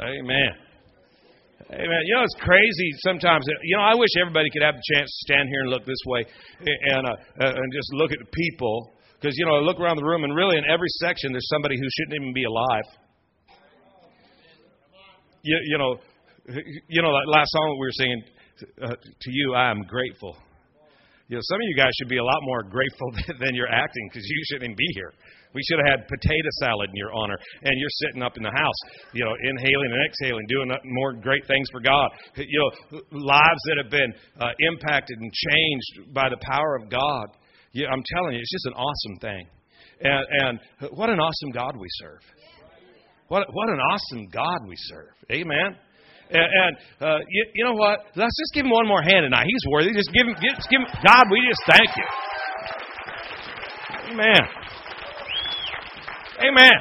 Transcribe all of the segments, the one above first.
Amen. Amen. You know, it's crazy sometimes. You know, I wish everybody could have the chance to stand here and look this way and uh, and just look at the people. Because, you know, I look around the room, and really in every section, there's somebody who shouldn't even be alive. You, you know, you know that last song we were singing, uh, "To You I Am Grateful." You know, some of you guys should be a lot more grateful than you're acting because you shouldn't even be here. We should have had potato salad in your honor, and you're sitting up in the house, you know, inhaling and exhaling, doing more great things for God. You know, lives that have been uh, impacted and changed by the power of God. Yeah, I'm telling you, it's just an awesome thing. And, and what an awesome God we serve. What, what an awesome God we serve. Amen. And, and uh, you, you, know what? Let's just give him one more hand tonight. He's worthy. Just give him, just give him, God, we just thank you. Amen. Amen.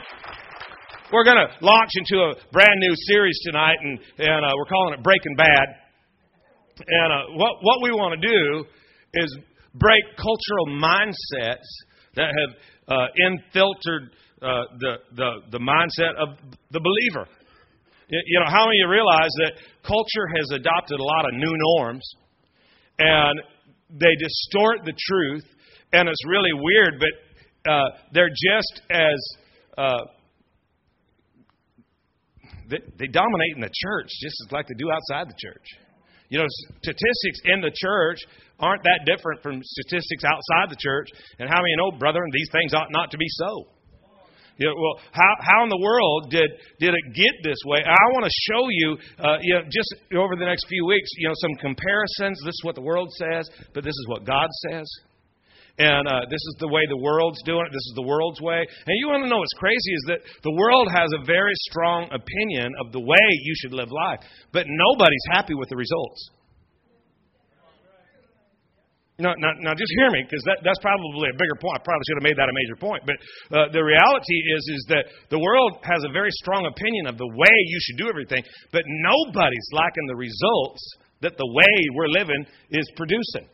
We're going to launch into a brand new series tonight, and, and uh, we're calling it Breaking Bad. And uh, what, what we want to do is break cultural mindsets that have uh, infiltrated uh, the, the, the mindset of the believer. You know, how many of you realize that culture has adopted a lot of new norms and they distort the truth, and it's really weird, but uh, they're just as uh, they, they dominate in the church just as like they do outside the church. You know, statistics in the church aren't that different from statistics outside the church. And how many know, brethren, these things ought not to be so? You know, well, how, how in the world did, did it get this way? I want to show you, uh, you know, just over the next few weeks, you know, some comparisons. This is what the world says, but this is what God says and uh, this is the way the world's doing it. This is the world's way. And you want to know what's crazy is that the world has a very strong opinion of the way you should live life, but nobody's happy with the results. Now, now, now just hear me, because that, that's probably a bigger point. I probably should have made that a major point. But uh, the reality is, is that the world has a very strong opinion of the way you should do everything, but nobody's liking the results that the way we're living is producing.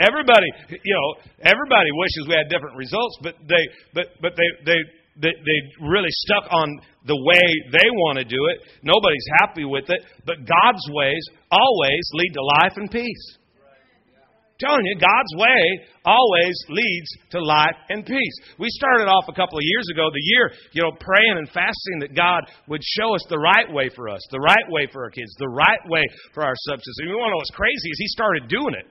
Everybody, you know, everybody wishes we had different results, but they, but, but they, they, they, they really stuck on the way they want to do it. Nobody's happy with it, but God's ways always lead to life and peace. telling you, God's way always leads to life and peace. We started off a couple of years ago, the year, you know, praying and fasting that God would show us the right way for us, the right way for our kids, the right way for our substance. And you want to know what's crazy is He started doing it.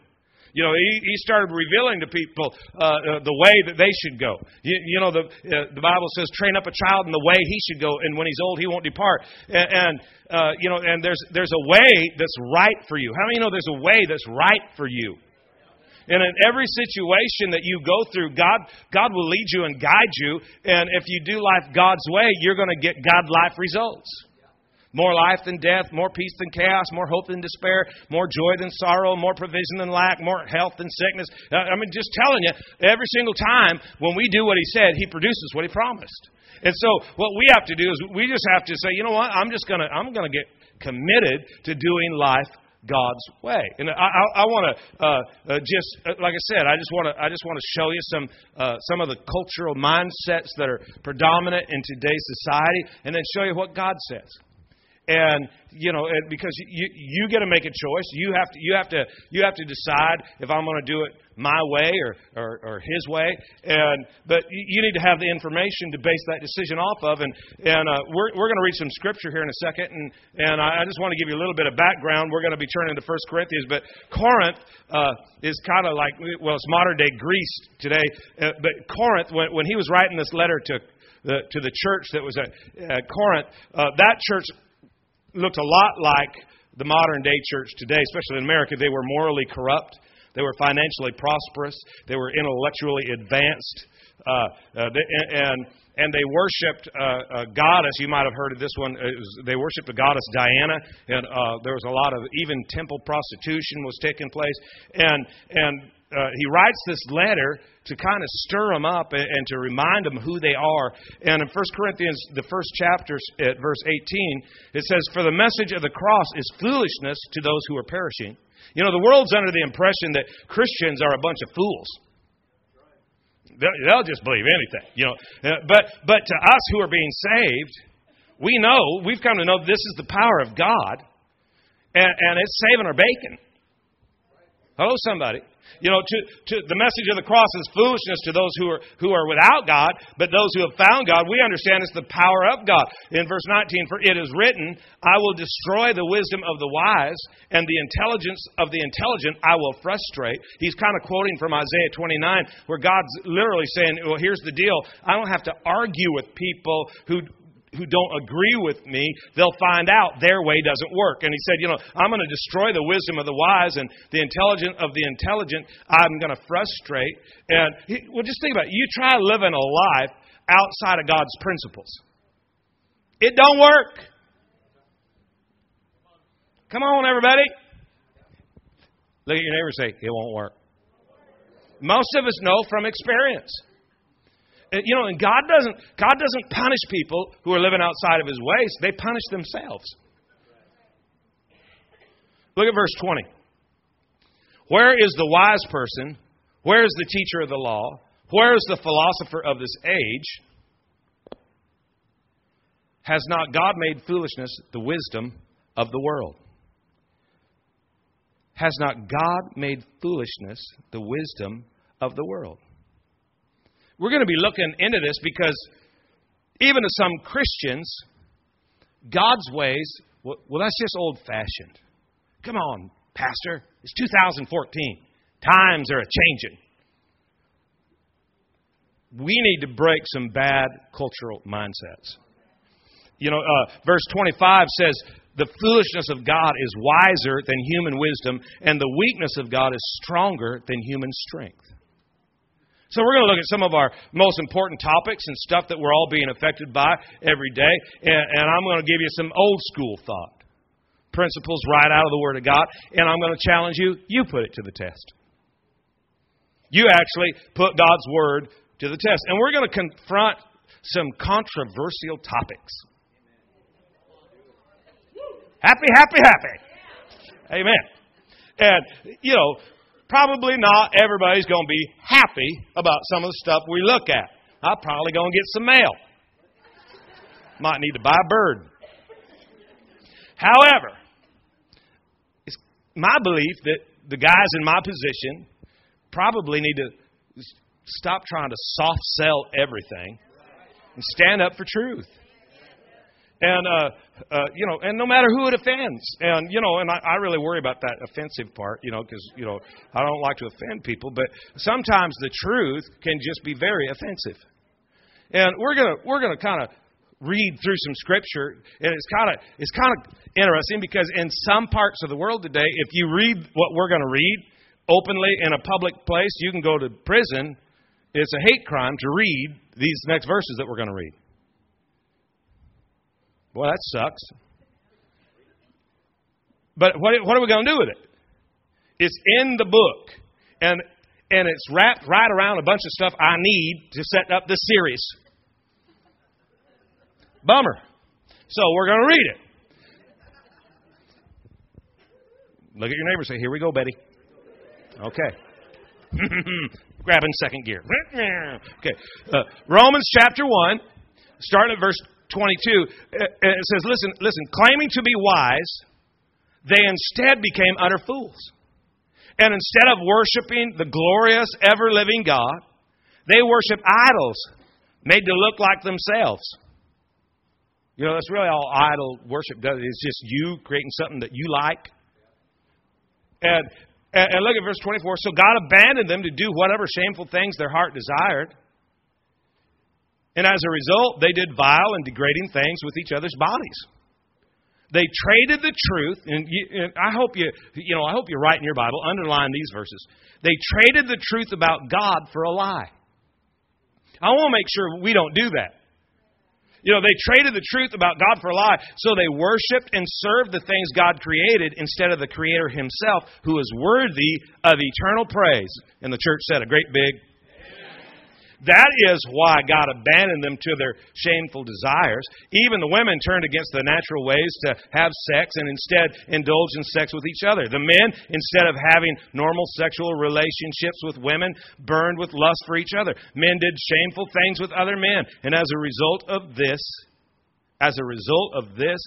You know, he, he started revealing to people uh, uh, the way that they should go. You, you know, the, uh, the Bible says, train up a child in the way he should go, and when he's old, he won't depart. And, and uh, you know, and there's, there's a way that's right for you. How many know there's a way that's right for you? And in every situation that you go through, God, God will lead you and guide you. And if you do life God's way, you're going to get God life results. More life than death, more peace than chaos, more hope than despair, more joy than sorrow, more provision than lack, more health than sickness. Uh, I mean, just telling you, every single time when we do what He said, He produces what He promised. And so, what we have to do is we just have to say, you know what? I'm just gonna I'm gonna get committed to doing life God's way. And I, I, I want to uh, uh, just, uh, like I said, I just want to, I just want to show you some, uh, some of the cultural mindsets that are predominant in today's society, and then show you what God says and you know because you you get to make a choice. You have to you have to you have to decide if i'm going to do it my way or, or or his way. And but you need to have the information to base that decision off of. And and uh, we're we're going to read some scripture here in a second. And and i just want to give you a little bit of background. We're going to be turning to first corinthians. But corinth uh, is kind of like well it's modern day greece today. Uh, but corinth when when he was writing this letter to the, to the church that was at, at Corinth, uh, that church looked a lot like the modern day church today, especially in America. They were morally corrupt. They were financially prosperous. They were intellectually advanced. Uh, uh, and and they worshipped uh, a goddess. You might have heard of this one. Was, they worshipped the goddess Diana, and uh, there was a lot of even temple prostitution was taking place. And and uh, he writes this letter to kind of stir them up and, and, to remind them who they are. And in 1 Corinthians, the first chapter, at verse 18, it says, For the message of the cross is foolishness to those who are perishing. You know, the world's under the impression that Christians are a bunch of fools. They'll, just believe anything, you know. Uh, but, but to us who are being saved, we know, we've come to know this is the power of God, and, and it's saving our bacon. Hello, somebody. You know, to, to the message of the cross is foolishness to those who are who are without God, but those who have found God, we understand it's the power of God. In verse 19, for it is written, I will destroy the wisdom of the wise, and the intelligence of the intelligent I will frustrate. He's kind of quoting from Isaiah 29, where God's literally saying, Well, here's the deal. I don't have to argue with people who who don't agree with me, they'll find out their way doesn't work. And he said, You know, I'm going to destroy the wisdom of the wise and the intelligent of the intelligent, I'm going to frustrate. And, he, well, just think about it. You try living a life outside of God's principles, it don't work. Come on, everybody. Look at your neighbor say, It won't work. Most of us know from experience. Uh, you know, and God doesn't God doesn't punish people who are living outside of his ways. They punish themselves. Look at verse 20. Where is the wise person? Where is the teacher of the law? Where is the philosopher of this age? Has not God made foolishness the wisdom of the world? Has not God made foolishness the wisdom of the world? We're going to be looking into this because even to some Christians, God's ways, well, well that's just old fashioned. Come on, Pastor. It's 2014. Times are a changing. We need to break some bad cultural mindsets. You know, uh, verse 25 says, The foolishness of God is wiser than human wisdom, and the weakness of God is stronger than human strength. So we're going to look at some of our most important topics and stuff that we're all being affected by every day. And, and I'm going to give you some old school thought. Principles right out of the Word of God. And I'm going to challenge you, you put it to the test. You actually put God's Word to the test. And we're going to confront some controversial topics. Happy, happy, happy. Amen. And, you know, probably not everybody's going to be happy about some of the stuff we look at. I'm probably going to get some mail. Might need to buy a bird. However, it's my belief that the guys in my position probably need to stop trying to soft sell everything and stand up for truth. And uh, uh, you know, and no matter who it offends, and you know, and I, I really worry about that offensive part, you know, because you know I don't like to offend people, but sometimes the truth can just be very offensive. And we're gonna we're gonna kind of read through some scripture, and it's kind of it's kind of interesting because in some parts of the world today, if you read what we're going to read openly in a public place, you can go to prison. It's a hate crime to read these next verses that we're going to read. Boy, that sucks. But what, what are we going to do with it? It's in the book. And, and it's wrapped right around a bunch of stuff I need to set up this series. Bummer. So we're going to read it. Look at your neighbor say, Here we go, Betty. Okay. Grabbing second gear. okay. Uh, Romans chapter 1, starting at verse 22, uh, uh, it says, listen, listen, claiming to be wise, they instead became utter fools. And instead of worshiping the glorious, ever living God, they worship idols made to look like themselves. You know, that's really all idol worship does. It's just you creating something that you like. And, and look at verse 24. So God abandoned them to do whatever shameful things their heart desired. And as a result, they did vile and degrading things with each other's bodies. They traded the truth, and, you, and, I hope you, you know, I hope you write in your Bible, underline these verses. They traded the truth about God for a lie. I want to make sure we don't do that. You know, they traded the truth about God for a lie, so they worshiped and served the things God created instead of the Creator Himself, who is worthy of eternal praise. And the church said a great big that is why God abandoned them to their shameful desires. Even the women turned against the natural ways to have sex and instead indulged in sex with each other. The men, instead of having normal sexual relationships with women, burned with lust for each other. Men did shameful things with other men. And as a result of this, as a result of this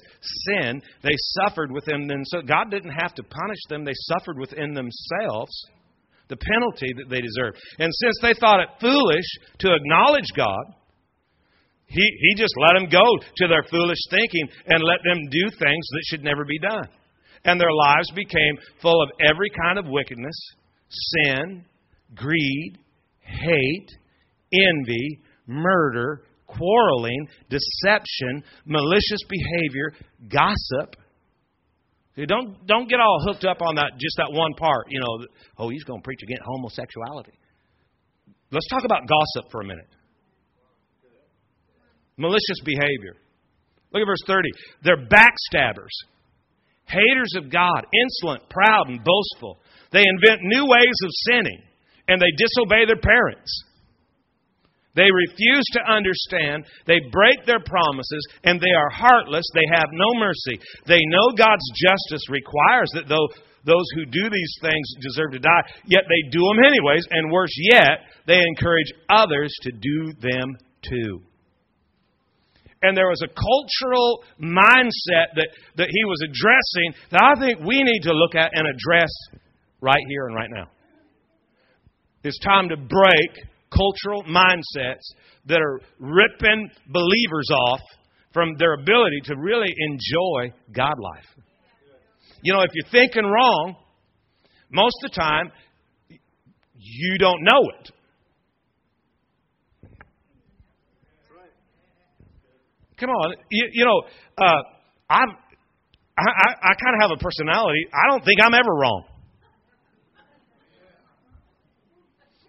sin, they suffered within them. So God didn't have to punish them, they suffered within themselves the penalty that they deserved. And since they thought it foolish to acknowledge God, he, he just let them go to their foolish thinking and let them do things that should never be done. And their lives became full of every kind of wickedness, sin, greed, hate, envy, murder, quarreling, deception, malicious behavior, gossip. See, don't don't get all hooked up on that just that one part. You know, oh, he's going to preach against homosexuality. Let's talk about gossip for a minute. Malicious behavior. Look at verse 30. They're backstabbers, haters of God, insolent, proud, and boastful. They invent new ways of sinning, and they disobey their parents. They refuse to understand. They break their promises, and they are heartless. They have no mercy. They know God's justice requires that though those who do these things deserve to die, yet they do them anyways, and worse yet, they encourage others to do them too. And there was a cultural mindset that, that he was addressing that I think we need to look at and address right here and right now. It's time to break cultural mindsets that are ripping believers off from their ability to really enjoy God life. You know, if you're thinking wrong, most of the time, you don't know it. Come on, you, you know, uh, I'm, I, I, I kind of have a personality. I don't think I'm ever wrong.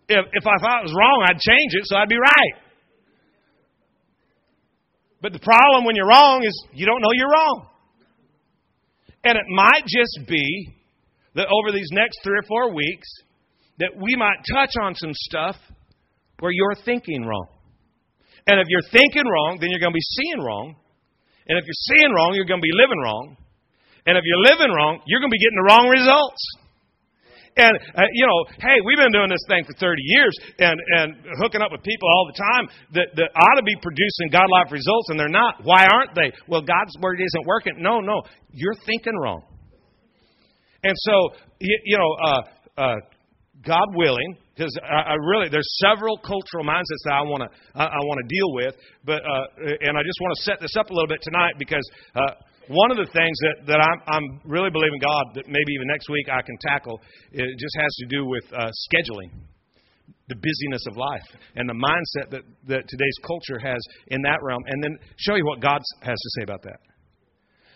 If, if I thought it was wrong, I'd change it so I'd be right. But the problem when you're wrong is you don't know you're wrong. And it might just be that over these next three or four weeks, that we might touch on some stuff where you're thinking wrong. And if you're thinking wrong, then you're going to be seeing wrong. And if you're seeing wrong, you're going to be living wrong. And if you're living wrong, you're going to be getting the wrong results. And, uh, you know, hey, we've been doing this thing for 30 years and, and hooking up with people all the time that, that ought to be producing God life results, and they're not. Why aren't they? Well, God's word isn't working. No, no, you're thinking wrong. And so, you, you know, uh, uh, God willing, because I, I, really there's several cultural mindsets that I want to I, I want to deal with, but uh, and I just want to set this up a little bit tonight because uh, one of the things that, that I'm, I'm really believing God that maybe even next week I can tackle, it just has to do with uh, scheduling, the busyness of life, and the mindset that, that today's culture has in that realm, and then show you what God has to say about that.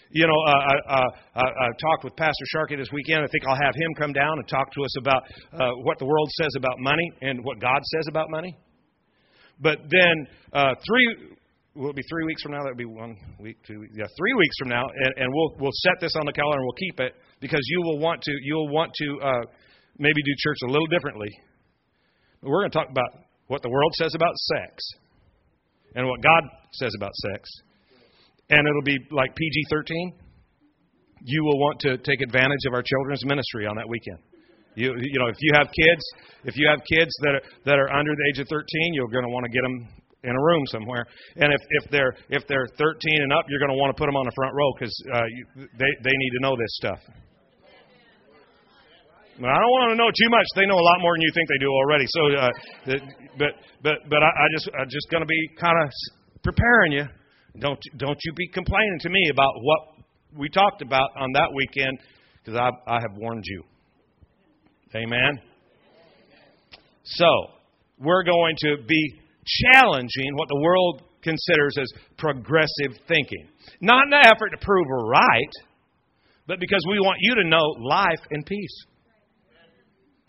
You know, uh, I, I, I talked with Pastor Sharkey this weekend. I think I'll have him come down and talk to us about uh, what the world says about money and what God says about money. But then uh, three will be three weeks from now? That would be one week, two weeks. Yeah, three weeks from now, and, and we'll we'll set this on the calendar and we'll keep it because you will want to you'll want to uh, maybe do church a little differently. We're going to talk about what the world says about sex and what God says about sex, and it'll be like PG thirteen. You will want to take advantage of our children's ministry on that weekend. You, you know, if you have kids, if you have kids that are, that are under the age of 13, you're going to want to get them in a room somewhere. And if, if they're if they're 13 and up, you're going to want to put them on the front row because uh, they they need to know this stuff. But I don't want them to know too much. They know a lot more than you think they do already. So, uh, but but but I, I just I'm just going to be kind of preparing you. Don't don't you be complaining to me about what we talked about on that weekend because I I have warned you. Amen. So we're going to be challenging what the world considers as progressive thinking. Not in an effort to prove we're right, but because we want you to know life and peace.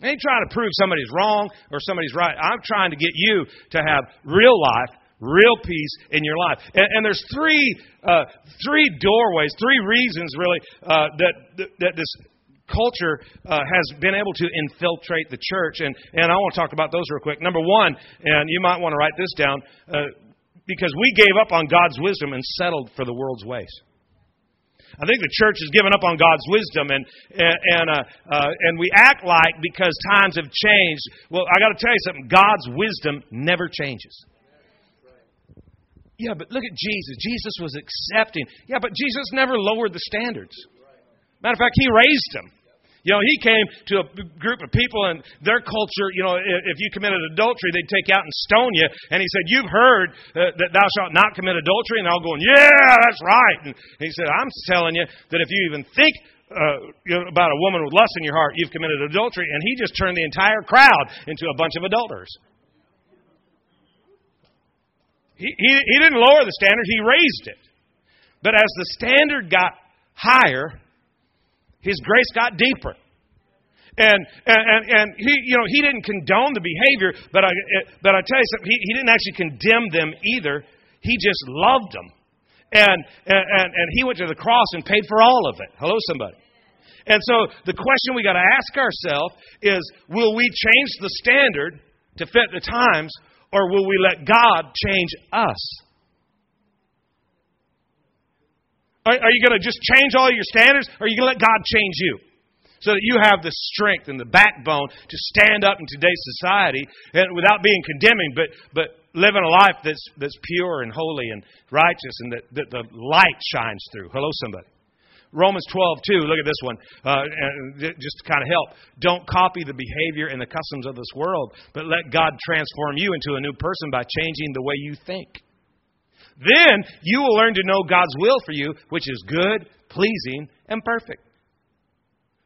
I ain't trying to prove somebody's wrong or somebody's right. I'm trying to get you to have real life, real peace in your life. And, and there's three, uh, three doorways, three reasons really uh, that, that, that this culture uh, has been able to infiltrate the church. And, and I want to talk about those real quick. Number one, and you might want to write this down, uh, because we gave up on God's wisdom and settled for the world's ways. I think the church has given up on God's wisdom, and and uh, uh, and we act like because times have changed. Well, I got to tell you something. God's wisdom never changes. Yeah, but look at Jesus. Jesus was accepting. Yeah, but Jesus never lowered the standards. Matter of fact, he raised them. You know, he came to a group of people and their culture, you know, if you committed adultery, they'd take out and stone you. And he said, You've heard uh, that thou shalt not commit adultery. And all going, Yeah, that's right. And he said, I'm telling you that if you even think uh, about a woman with lust in your heart, you've committed adultery. And he just turned the entire crowd into a bunch of adulterers. He, he, he didn't lower the standard, he raised it. But as the standard got higher, his grace got deeper. And, and, and he, you know, he didn't condone the behavior, but I, eh, but I tell you something, he, he didn't actually condemn them either. He just loved them. And, and, and he went to the cross and paid for all of it. Hello, somebody. And so the question we got to ask ourselves is will we change the standard to fit the times, or will we let God change us? Are, are you going to just change all your standards, or are you going to let God change you? So that you have the strength and the backbone to stand up in today's society and without being condemning, but, but living a life that's, that's pure and holy and righteous and that, that the light shines through. Hello, somebody. Romans 12, 2, look at this one, uh, just to kind of help. Don't copy the behavior and the customs of this world, but let God transform you into a new person by changing the way you think. Then you will learn to know God's will for you, which is good, pleasing, and perfect.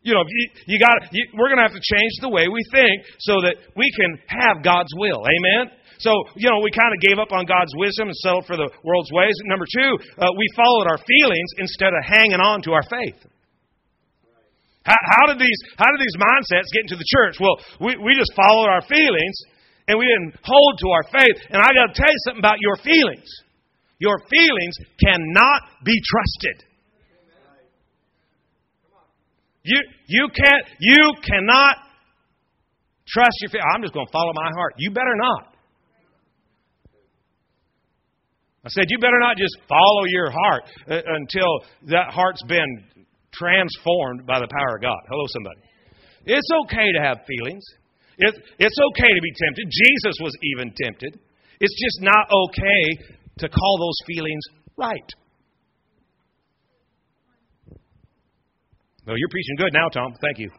You know, you, you got you, we're going to have to change the way we think so that we can have God's will. Amen. So, you know, we kind of gave up on God's wisdom and settled for the world's ways. Number two, uh, we followed our feelings instead of hanging on to our faith. How, how, did these how did these mindsets get into the church? Well, we, we just followed our feelings and we didn't hold to our faith. And I got to tell you something about your feelings. Your feelings cannot be trusted. You, you can't, you cannot trust your feelings. I'm just going to follow my heart. You better not. I said, you better not just follow your heart uh, until that heart's been transformed by the power of God. Hello, somebody. It's okay to have feelings. It, it's okay to be tempted. Jesus was even tempted. It's just not okay to call those feelings right. Well, you're preaching good now, Thom. Thank you.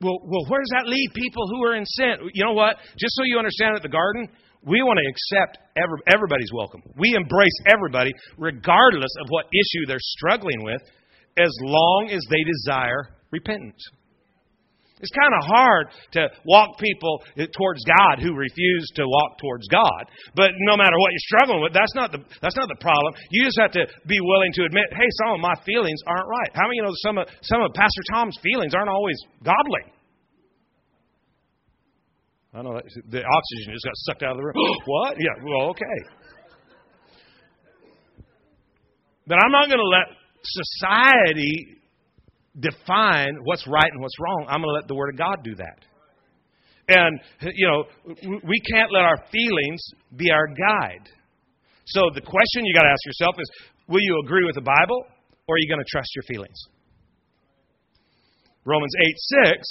Well, well, where does that lead people who are in sin? You know what? Just so you understand at the garden, we want to accept every, everybody's welcome. We embrace everybody, regardless of what issue they're struggling with, as long as they desire repentance. It's kind of hard to walk people towards God who refuse to walk towards God. But no matter what you're struggling with, that's not the that's not the problem. You just have to be willing to admit, hey, some of my feelings aren't right. How many you know some of some of Pastor Thom's feelings aren't always godly? I know the oxygen just got sucked out of the room. what? Yeah. Well, okay. But I'm not going to let society define what's right and what's wrong. I'm going to let the Word of God do that. And, you know, we can't let our feelings be our guide. So the question you got to ask yourself is will you agree with the Bible or are you going to trust your feelings? Romans 8 6.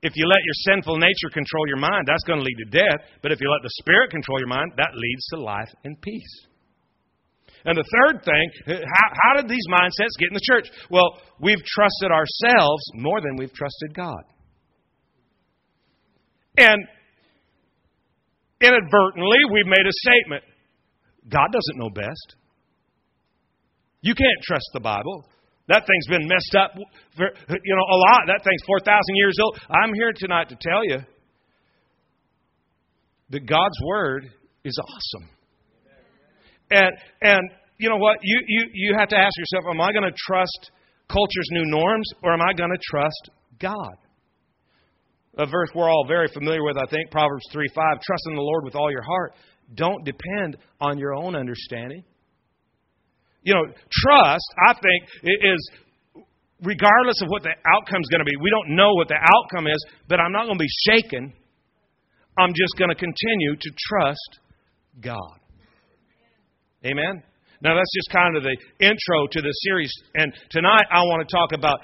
If you let your sinful nature control your mind, that's going to lead to death. But if you let the Spirit control your mind, that leads to life and peace. And the third thing, how, how did these mindsets get in the church? Well, we've trusted ourselves more than we've trusted God. And inadvertently, we've made a statement God doesn't know best. You can't trust the Bible. That thing's been messed up, for, you know, a lot. That thing's 4,000 years old. I'm here tonight to tell you that God's Word is awesome. And and you know what? You you you have to ask yourself, am I going to trust culture's new norms or am I going to trust God? A verse we're all very familiar with, I think, Proverbs 3 5. Trust in the Lord with all your heart. Don't depend on your own understanding. You know, trust, I think, is regardless of what the outcome is going to be. We don't know what the outcome is, but I'm not going to be shaken. I'm just going to continue to trust God. Amen? Now, that's just kind of the intro to the series. And tonight, I want to talk about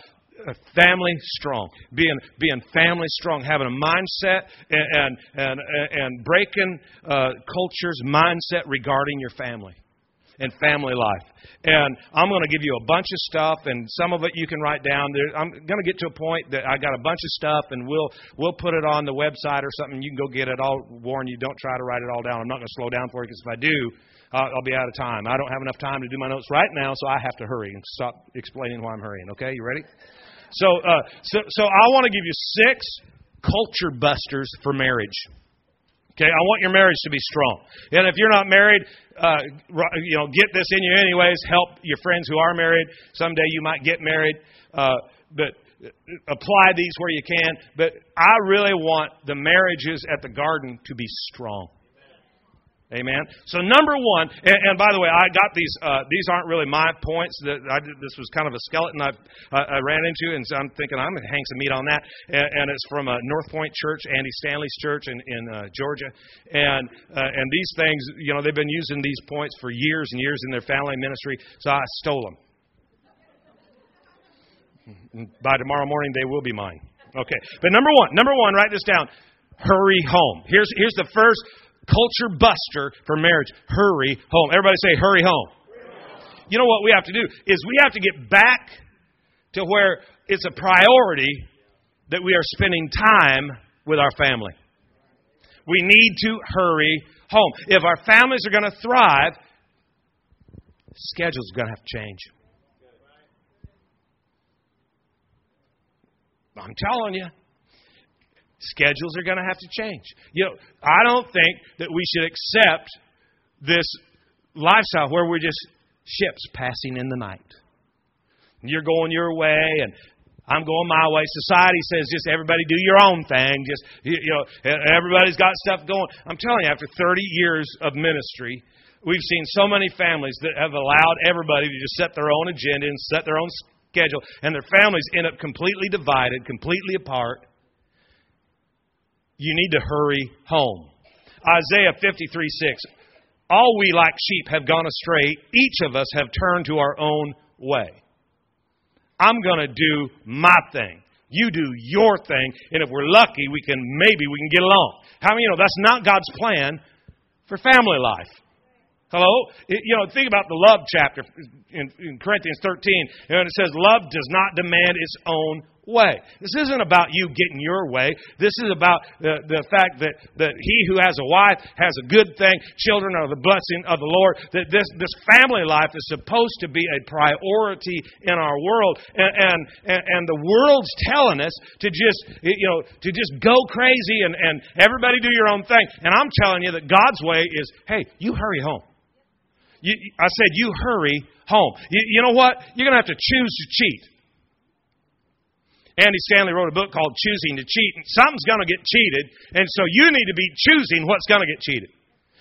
family strong, being being family strong, having a mindset and and and, and breaking uh, culture's mindset regarding your family and family life. And I'm going to give you a bunch of stuff, and some of it you can write down. There, I'm going to get to a point that I got a bunch of stuff, and we'll we'll put it on the website or something. You can go get it. I'll warn you, don't try to write it all down. I'm not going to slow down for you because if I do, uh, I'll be out of time. I don't have enough time to do my notes right now, so I have to hurry and stop explaining why I'm hurrying. Okay, you ready? So, uh, so, so I want to give you six culture busters for marriage. Okay, I want your marriage to be strong. And if you're not married, uh, you know, get this in you anyways. Help your friends who are married. Someday you might get married, uh, but apply these where you can. But I really want the marriages at the garden to be strong. Amen. So number one, and, and by the way, I got these. Uh, these aren't really my points. That I did, this was kind of a skeleton I, I ran into, and so I'm thinking I'm going to hang some meat on that. And, and it's from a North Point Church, Andy Stanley's church in, in uh, Georgia. And uh, and these things, you know, they've been using these points for years and years in their family ministry. So I stole them. By tomorrow morning, they will be mine. Okay. But number one, number one, write this down. Hurry home. Here's here's the first culture buster for marriage. Hurry home. Everybody say, hurry home. You know what we have to do is we have to get back to where it's a priority that we are spending time with our family. We need to hurry home. If our families are going to thrive, schedules are going to have to change. I'm telling you. Schedules are going to have to change. You know, I don't think that we should accept this lifestyle where we're just ships passing in the night. You're going your way, and I'm going my way. Society says just everybody do your own thing. Just you know, everybody's got stuff going. I'm telling you, after 30 years of ministry, we've seen so many families that have allowed everybody to just set their own agenda and set their own schedule, and their families end up completely divided, completely apart you need to hurry home. Isaiah 53 6. All we like sheep have gone astray. Each of us have turned to our own way. I'm going to do my thing. You do your thing. And if we're lucky, we can maybe we can get along. How many you know that's not God's plan for family life? Hello? You know, think about the love chapter in, in Corinthians 13. And it says, Love does not demand its own way. This isn't about you getting your way. This is about the, the fact that, that he who has a wife has a good thing. Children are the blessing of the Lord. That this, this family life is supposed to be a priority in our world. And, and, and the world's telling us to just, you know, to just go crazy and, and everybody do your own thing. And I'm telling you that God's way is, hey, you hurry home. You, I said, you hurry home. You, you know what? You're going to have to choose to cheat. Andy Stanley wrote a book called Choosing to Cheat. and Something's going to get cheated, and so you need to be choosing what's going to get cheated.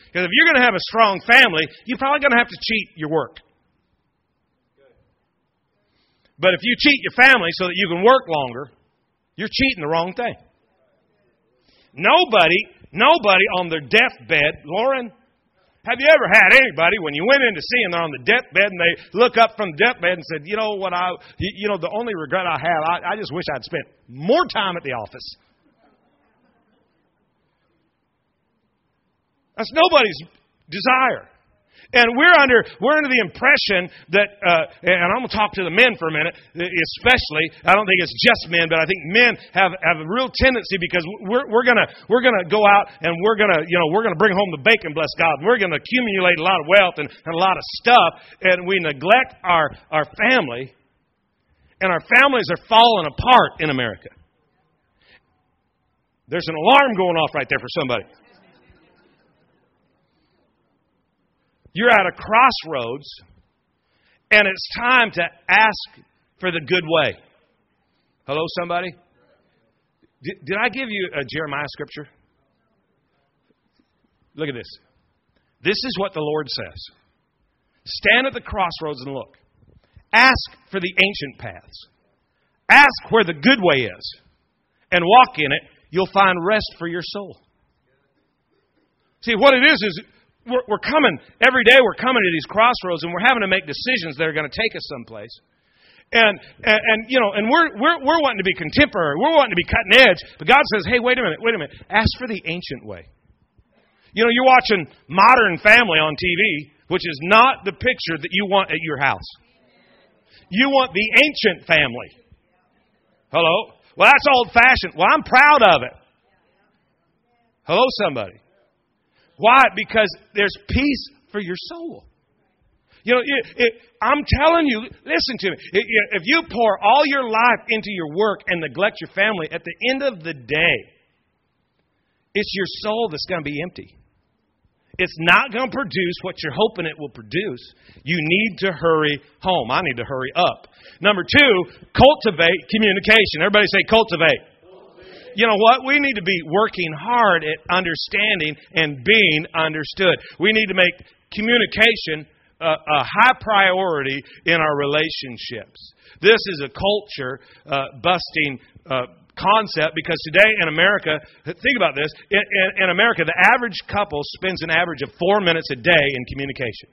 Because if you're going to have a strong family, you're probably going to have to cheat your work. But if you cheat your family so that you can work longer, you're cheating the wrong thing. Nobody, nobody on their deathbed, Lauren, have you ever had anybody when you went in to see them, they're on the deathbed and they look up from the deathbed and said, you know what I, you know, the only regret I have, I, I just wish I'd spent more time at the office. That's nobody's desire. And we're under, we're under the impression that, uh, and I'm going to talk to the men for a minute, especially. I don't think it's just men, but I think men have, have a real tendency because we're, we're going we're gonna go out and we're going to, you know, we're going to bring home the bacon, bless God. We're going to accumulate a lot of wealth and, and a lot of stuff, and we neglect our, our family, and our families are falling apart in America. There's an alarm going off right there for somebody. You're at a crossroads, and it's time to ask for the good way. Hello, somebody? Did, did I give you a Jeremiah scripture? Look at this. This is what the Lord says Stand at the crossroads and look. Ask for the ancient paths. Ask where the good way is. And walk in it. You'll find rest for your soul. See, what it is is we're, we're coming every day. We're coming to these crossroads, and we're having to make decisions that are going to take us someplace. And, and, and you know, and we're, we're, we're wanting to be contemporary. We're wanting to be cutting edge. But God says, hey, wait a minute, wait a minute. Ask for the ancient way. You know, you're watching Modern Family on TV, which is not the picture that you want at your house. You want the ancient family. Hello? Well, that's old fashioned. Well, I'm proud of it. Hello, somebody. Why? Because there's peace for your soul. You know, it, it, I'm telling you, listen to me. It, if you pour all your life into your work and neglect your family, at the end of the day, it's your soul that's going to be empty. It's not going to produce what you're hoping it will produce. You need to hurry home. I need to hurry up. Number two, cultivate communication. Everybody say cultivate. You know what? We need to be working hard at understanding and being understood. We need to make communication a, a high priority in our relationships. This is a culture uh, busting uh, concept because today in America, think about this, in, in, in, America, the average couple spends an average of four minutes a day in communication.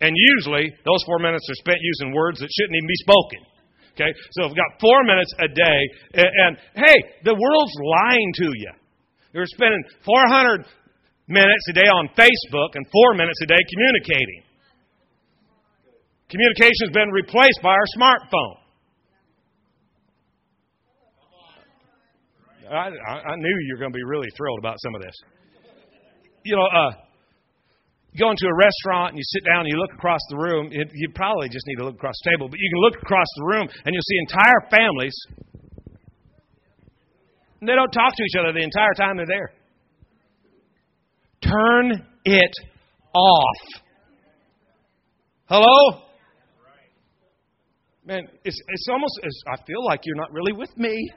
And usually, those four minutes are spent using words that shouldn't even be spoken. Okay? So we've got four minutes a day, and, and hey, the world's lying to you. You're spending 400 minutes a day on Facebook and four minutes a day communicating. Communication has been replaced by our smartphone. I, I knew you were going to be really thrilled about some of this. You know, uh, you go into a restaurant and you sit down and you look across the room. It, you probably just need to look across the table, but you can look across the room and you'll see entire families. And they don't talk to each other the entire time they're there. Turn it off. Hello? Man, it's, it's almost as I feel like you're not really with me.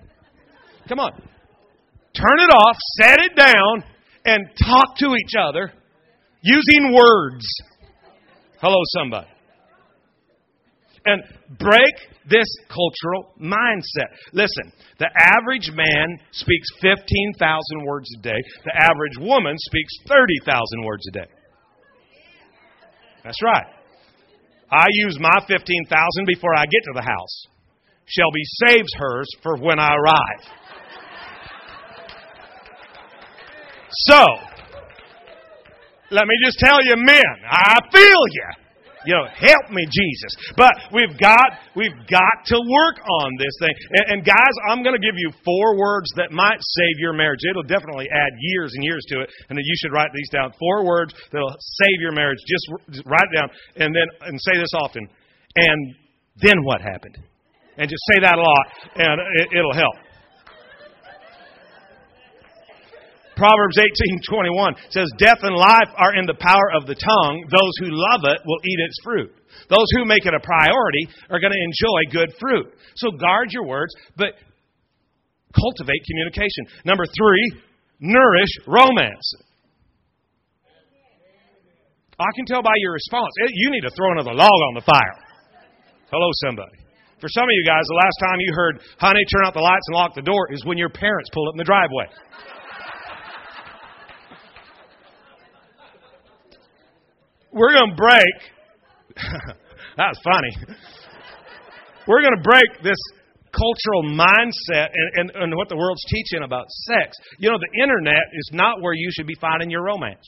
Come on turn it off, set it down, and talk to each other using words. Hello, somebody. And break this cultural mindset. Listen, the average man speaks 15,000 words a day. The average woman speaks 30,000 words a day. That's right. I use my 15,000 before I get to the house. Shelby saves hers for when I arrive. So, let me just tell you, men, I feel you. You know, help me, Jesus. But we've got we've got to work on this thing. And, and guys, I'm going to give you four words that might save your marriage. It'll definitely add years and years to it. And you should write these down. Four words that'll save your marriage. Just, just write it down, and then and say this often. And then what happened? And just say that a lot, and it, it'll help. Proverbs 18:21 says, "Death and life are in the power of the tongue. Those who love it will eat its fruit. Those who make it a priority are going to enjoy good fruit." So guard your words, but cultivate communication. Number 3, nourish romance. I can tell by your response. Eh, you need to throw another log on the fire. Hello, somebody. For some of you guys, the last time you heard, honey, turn out the lights and lock the door, is when your parents pull up in the driveway. We're going to break. that was funny. We're going to break this cultural mindset and, and, and, what the world's teaching about sex. You know, the internet is not where you should be finding your romance.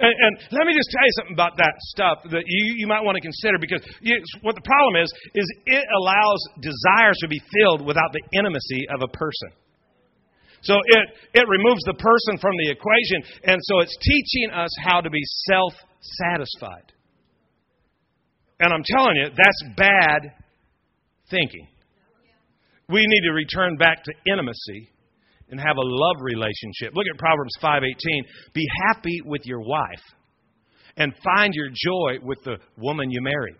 And, and let me just tell you something about that stuff that you, you might want to consider because you, what the problem is, is it allows desires to be filled without the intimacy of a person. So it, it removes the person from the equation, and so it's teaching us how to be self satisfied. And I'm telling you, that's bad thinking. We need to return back to intimacy and have a love relationship. Look at Proverbs 5:18. Be happy with your wife and find your joy with the woman you married.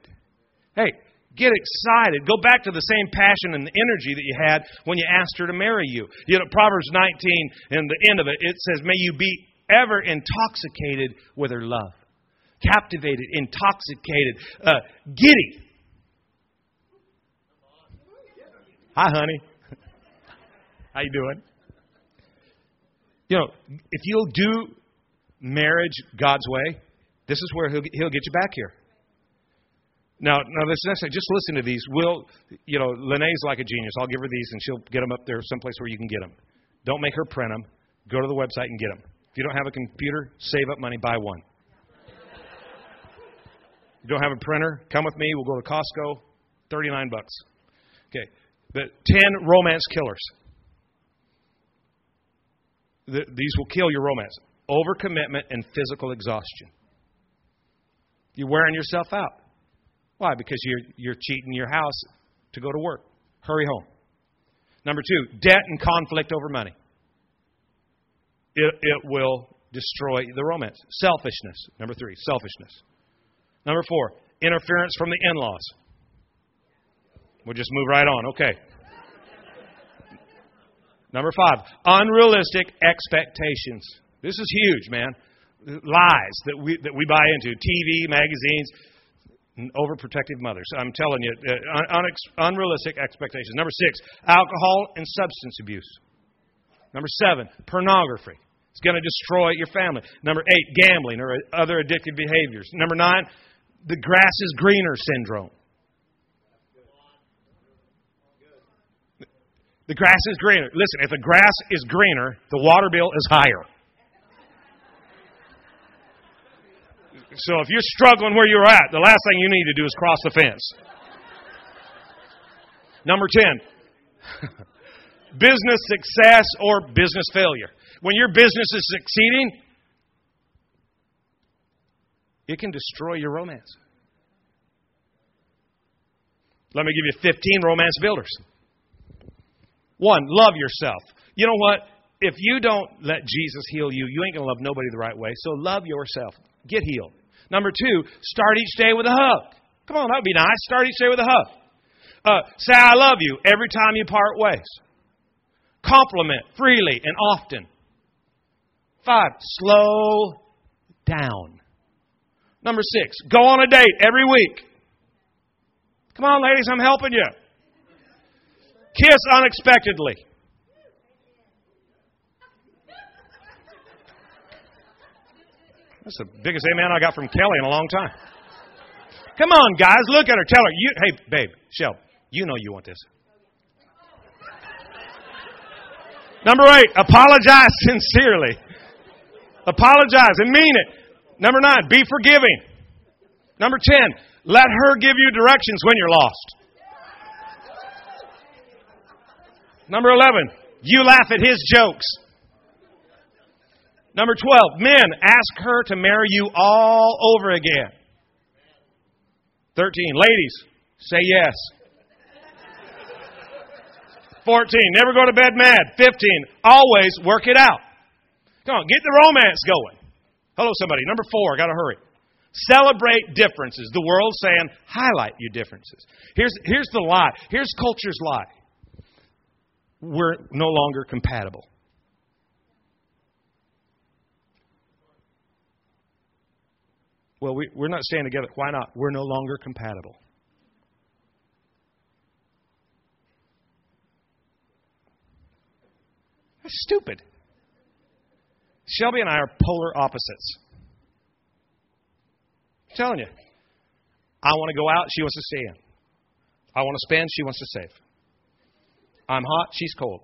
Hey, get excited. Go back to the same passion and the energy that you had when you asked her to marry you. You know, Proverbs 19 and the end of it, it says, May you be ever intoxicated with her love captivated, intoxicated, uh, giddy. Hi, honey. How you doing? You know, if you'll do marriage God's way, this is where he'll, he'll get you back here. Now, now this next thing, just listen to these. Will you know? Lene's like a genius. I'll give her these, and she'll get them up there someplace where you can get them. Don't make her print them. Go to the website and get them. If you don't have a computer, save up money, buy one. You don't have a printer? Come with me. We'll go to Costco. Thirty-nine bucks. Okay. The ten romance killers. The, these will kill your romance. Overcommitment and physical exhaustion. You're wearing yourself out. Why? Because you're, you're cheating your house to go to work. Hurry home. Number two, debt and conflict over money. It, it will destroy the romance. Selfishness. Number three, selfishness. Number four, interference from the in laws. We'll just move right on. Okay. Number five, unrealistic expectations. This is huge, man. Lies that we, that we buy into TV, magazines, overprotective mothers. I'm telling you, uh, un- unrealistic expectations. Number six, alcohol and substance abuse. Number seven, pornography. It's going to destroy your family. Number eight, gambling or other addictive behaviors. Number nine, the grass is greener syndrome. The grass is greener. Listen, if the grass is greener, the water bill is higher. So if you're struggling where you're at, the last thing you need to do is cross the fence. Number 10, business success or business failure. When your business is succeeding, it can destroy your romance. Let me give you 15 romance builders. One, love yourself. You know what? If you don't let Jesus heal you, you ain't going to love nobody the right way. So love yourself. Get healed. Number two, start each day with a hug. Come on, that would be nice. Start each day with a hug. Uh, say, I love you every time you part ways. Compliment freely and often. Five, slow down. Number six, go on a date every week. Come on, ladies, I'm helping you. Kiss unexpectedly. That's the biggest amen I got from Kelly in a long time. Come on, guys, look at her. Tell her, you, hey, babe, Shell, you know you want this. Number eight, apologize sincerely. Apologize and mean it. Number nine, be forgiving. Number ten, let her give you directions when you're lost. Number 11, you laugh at his jokes. Number 12, men, ask her to marry you all over again. 13, ladies, say yes. 14, never go to bed mad. 15, always work it out. Come on, get the romance going. Hello, somebody. Number four, got to hurry. Celebrate differences. The world's saying, highlight your differences. Here's, here's the lie. Here's culture's lie we're no longer compatible. Well, we, we're not staying together. Why not? We're no longer compatible. That's stupid. Shelby and I are polar opposites. I'm telling you. I want to go out, she wants to stay in. I want to spend, she wants to save. I'm hot, she's cold.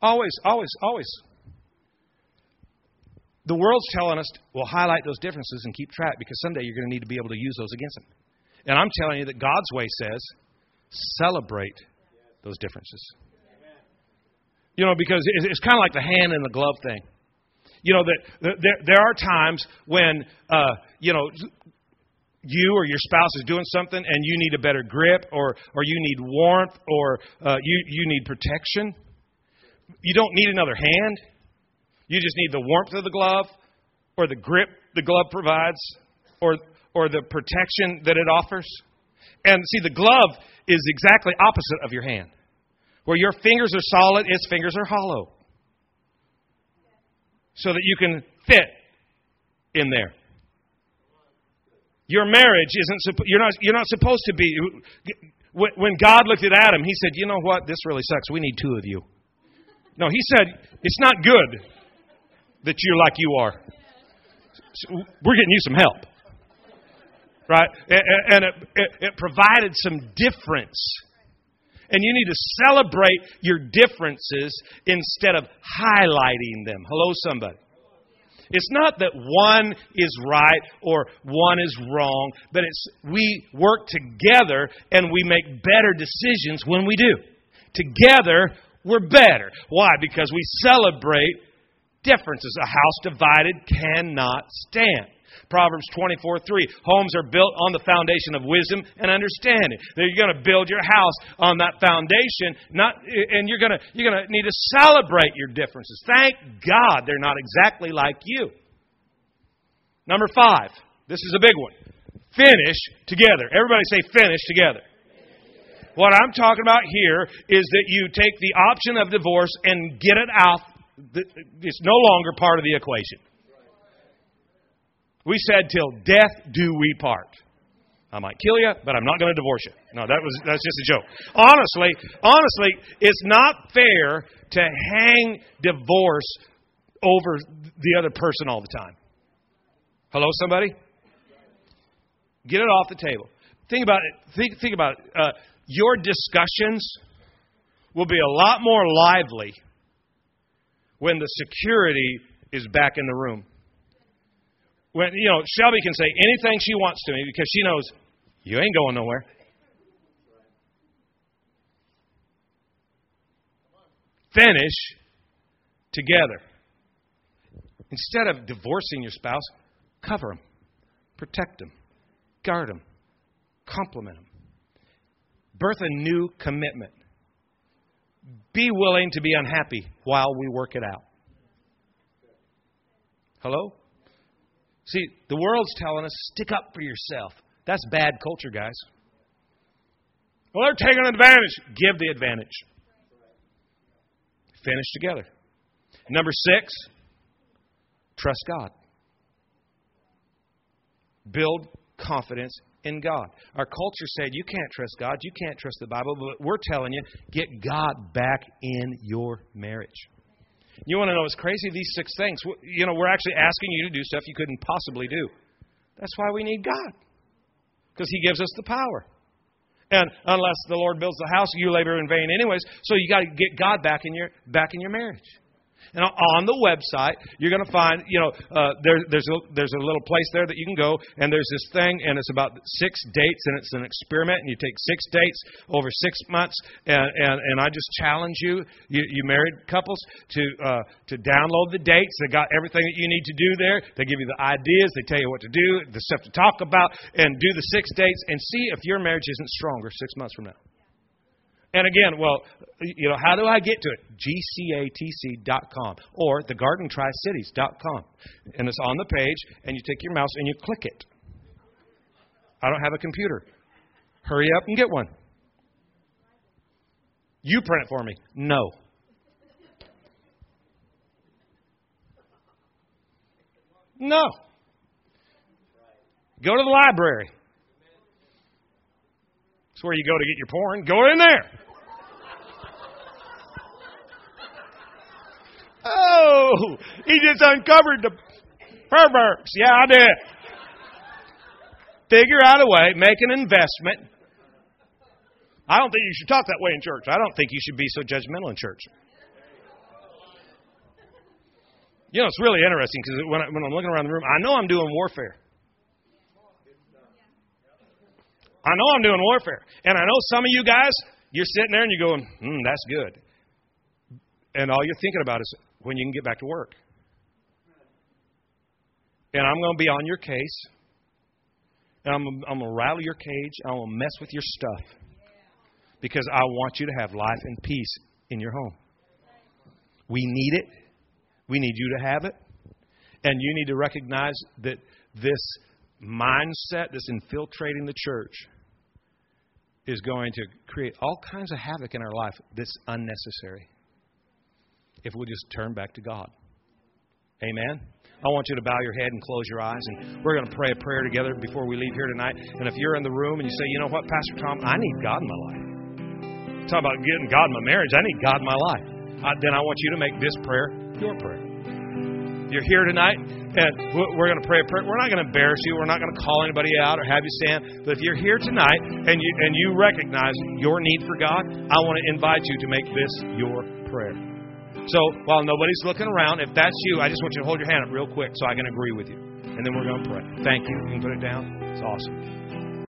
Always, always, always. The world's telling us, well, highlight those differences and keep track because someday you're going to need to be able to use those against them. And I'm telling you that God's way says, celebrate those differences. You know, because it's kind of like the hand in the glove thing. You know, that there, there are times when, uh, you know, you or your spouse is doing something and you need a better grip or, or you need warmth or uh, you, you need protection. You don't need another hand. You just need the warmth of the glove or the grip the glove provides or, or the protection that it offers. And see, the glove is exactly opposite of your hand. Where your fingers are solid, its fingers are hollow. So that you can fit in there. Your marriage isn't you're not you're not supposed to be when God looked at Adam, he said, "You know what? This really sucks. We need two of you." No, he said, "It's not good that you're like you are. We're getting you some help." Right? And, and it, it, it provided some difference. And you need to celebrate your differences instead of highlighting them. Hello, somebody. It's not that one is right or one is wrong, but it's we work together and we make better decisions when we do. Together, we're better. Why? Because we celebrate differences. A house divided cannot stand. Proverbs 24 3. Homes are built on the foundation of wisdom and understanding. You're going to build your house on that foundation, not, and you're going to, you're going to need to celebrate your differences. Thank God they're not exactly like you. Number five. This is a big one. Finish together. Everybody say finish together. What I'm talking about here is that you take the option of divorce and get it out. It's no longer part of the equation. We said, "Till death do we part." I might kill you, but I'm not going to divorce you. No, that was that's just a joke. Honestly, honestly, it's not fair to hang divorce over the other person all the time. Hello, somebody. Get it off the table. Think about it. Think, think about it. Uh, your discussions will be a lot more lively when the security is back in the room. When you know Shelby can say anything she wants to me because she knows you ain't going nowhere. Finish together. Instead of divorcing your spouse, cover them, protect them, guard them, compliment them. Birth a new commitment. Be willing to be unhappy while we work it out. Hello? See, the world's telling us stick up for yourself. That's bad culture, guys. Well, they're taking advantage. Give the advantage. Finish together. Number six, trust God. Build confidence in God. Our culture said you can't trust God, you can't trust the Bible, but we're telling you, get God back in your marriage. You want to know what's crazy? These six things, you know, we're actually asking you to do stuff you couldn't possibly do. That's why we need God, because He gives us the power. And unless the Lord builds the house, you labor in vain, anyways. So you got to get God back in your back in your marriage. And on the website, you're going to find, you know, uh, there, there's, a, there's a little place there that you can go, and there's this thing, and it's about six dates, and it's an experiment, and you take six dates over six months, and, and, and I just challenge you, you, you married couples, to, uh, to download the dates. They got everything that you need to do there. They give you the ideas, they tell you what to do, the stuff to talk about, and do the six dates, and see if your marriage isn't stronger six months from now. And again, well, you know, how do I get to it? GCATC.com or thegardentricities.com. And it's on the page, and you take your mouse and you click it. I don't have a computer. Hurry up and get one. You print it for me. No. No. Go to the library. It's where you go to get your porn. Go in there. oh, he just uncovered the perverts. Yeah, I did. Figure out a way, make an investment. I don't think you should talk that way in church. I don't think you should be so judgmental in church. You know, it's really interesting because when, when I'm looking around the room, I know I'm doing warfare. I know I'm doing warfare. And I know some of you guys, you're sitting there and you're going, hmm, that's good. And all you're thinking about is when you can get back to work. And I'm going to be on your case. And I'm, I'm going to rattle your cage. I'm going to mess with your stuff. Because I want you to have life and peace in your home. We need it. We need you to have it. And you need to recognize that this mindset that's infiltrating the church is going to create all kinds of havoc in our life that's unnecessary if we'll just turn back to God. Amen. I want you to bow your head and close your eyes, and we're going to pray a prayer together before we leave here tonight. And if you're in the room and you say, you know what, Pastor Thom, I need God in my life. Talk about getting God in my marriage. I need God in my life. I, then I want you to make this prayer your prayer. You're here tonight and we're going to pray a prayer. We're not going to embarrass you. We're not going to call anybody out or have you stand. But if you're here tonight and you and you recognize your need for God, I want to invite you to make this your prayer. So while nobody's looking around, if that's you, I just want you to hold your hand up real quick so I can agree with you. And then we're going to pray. Thank you. You can put it down. It's awesome.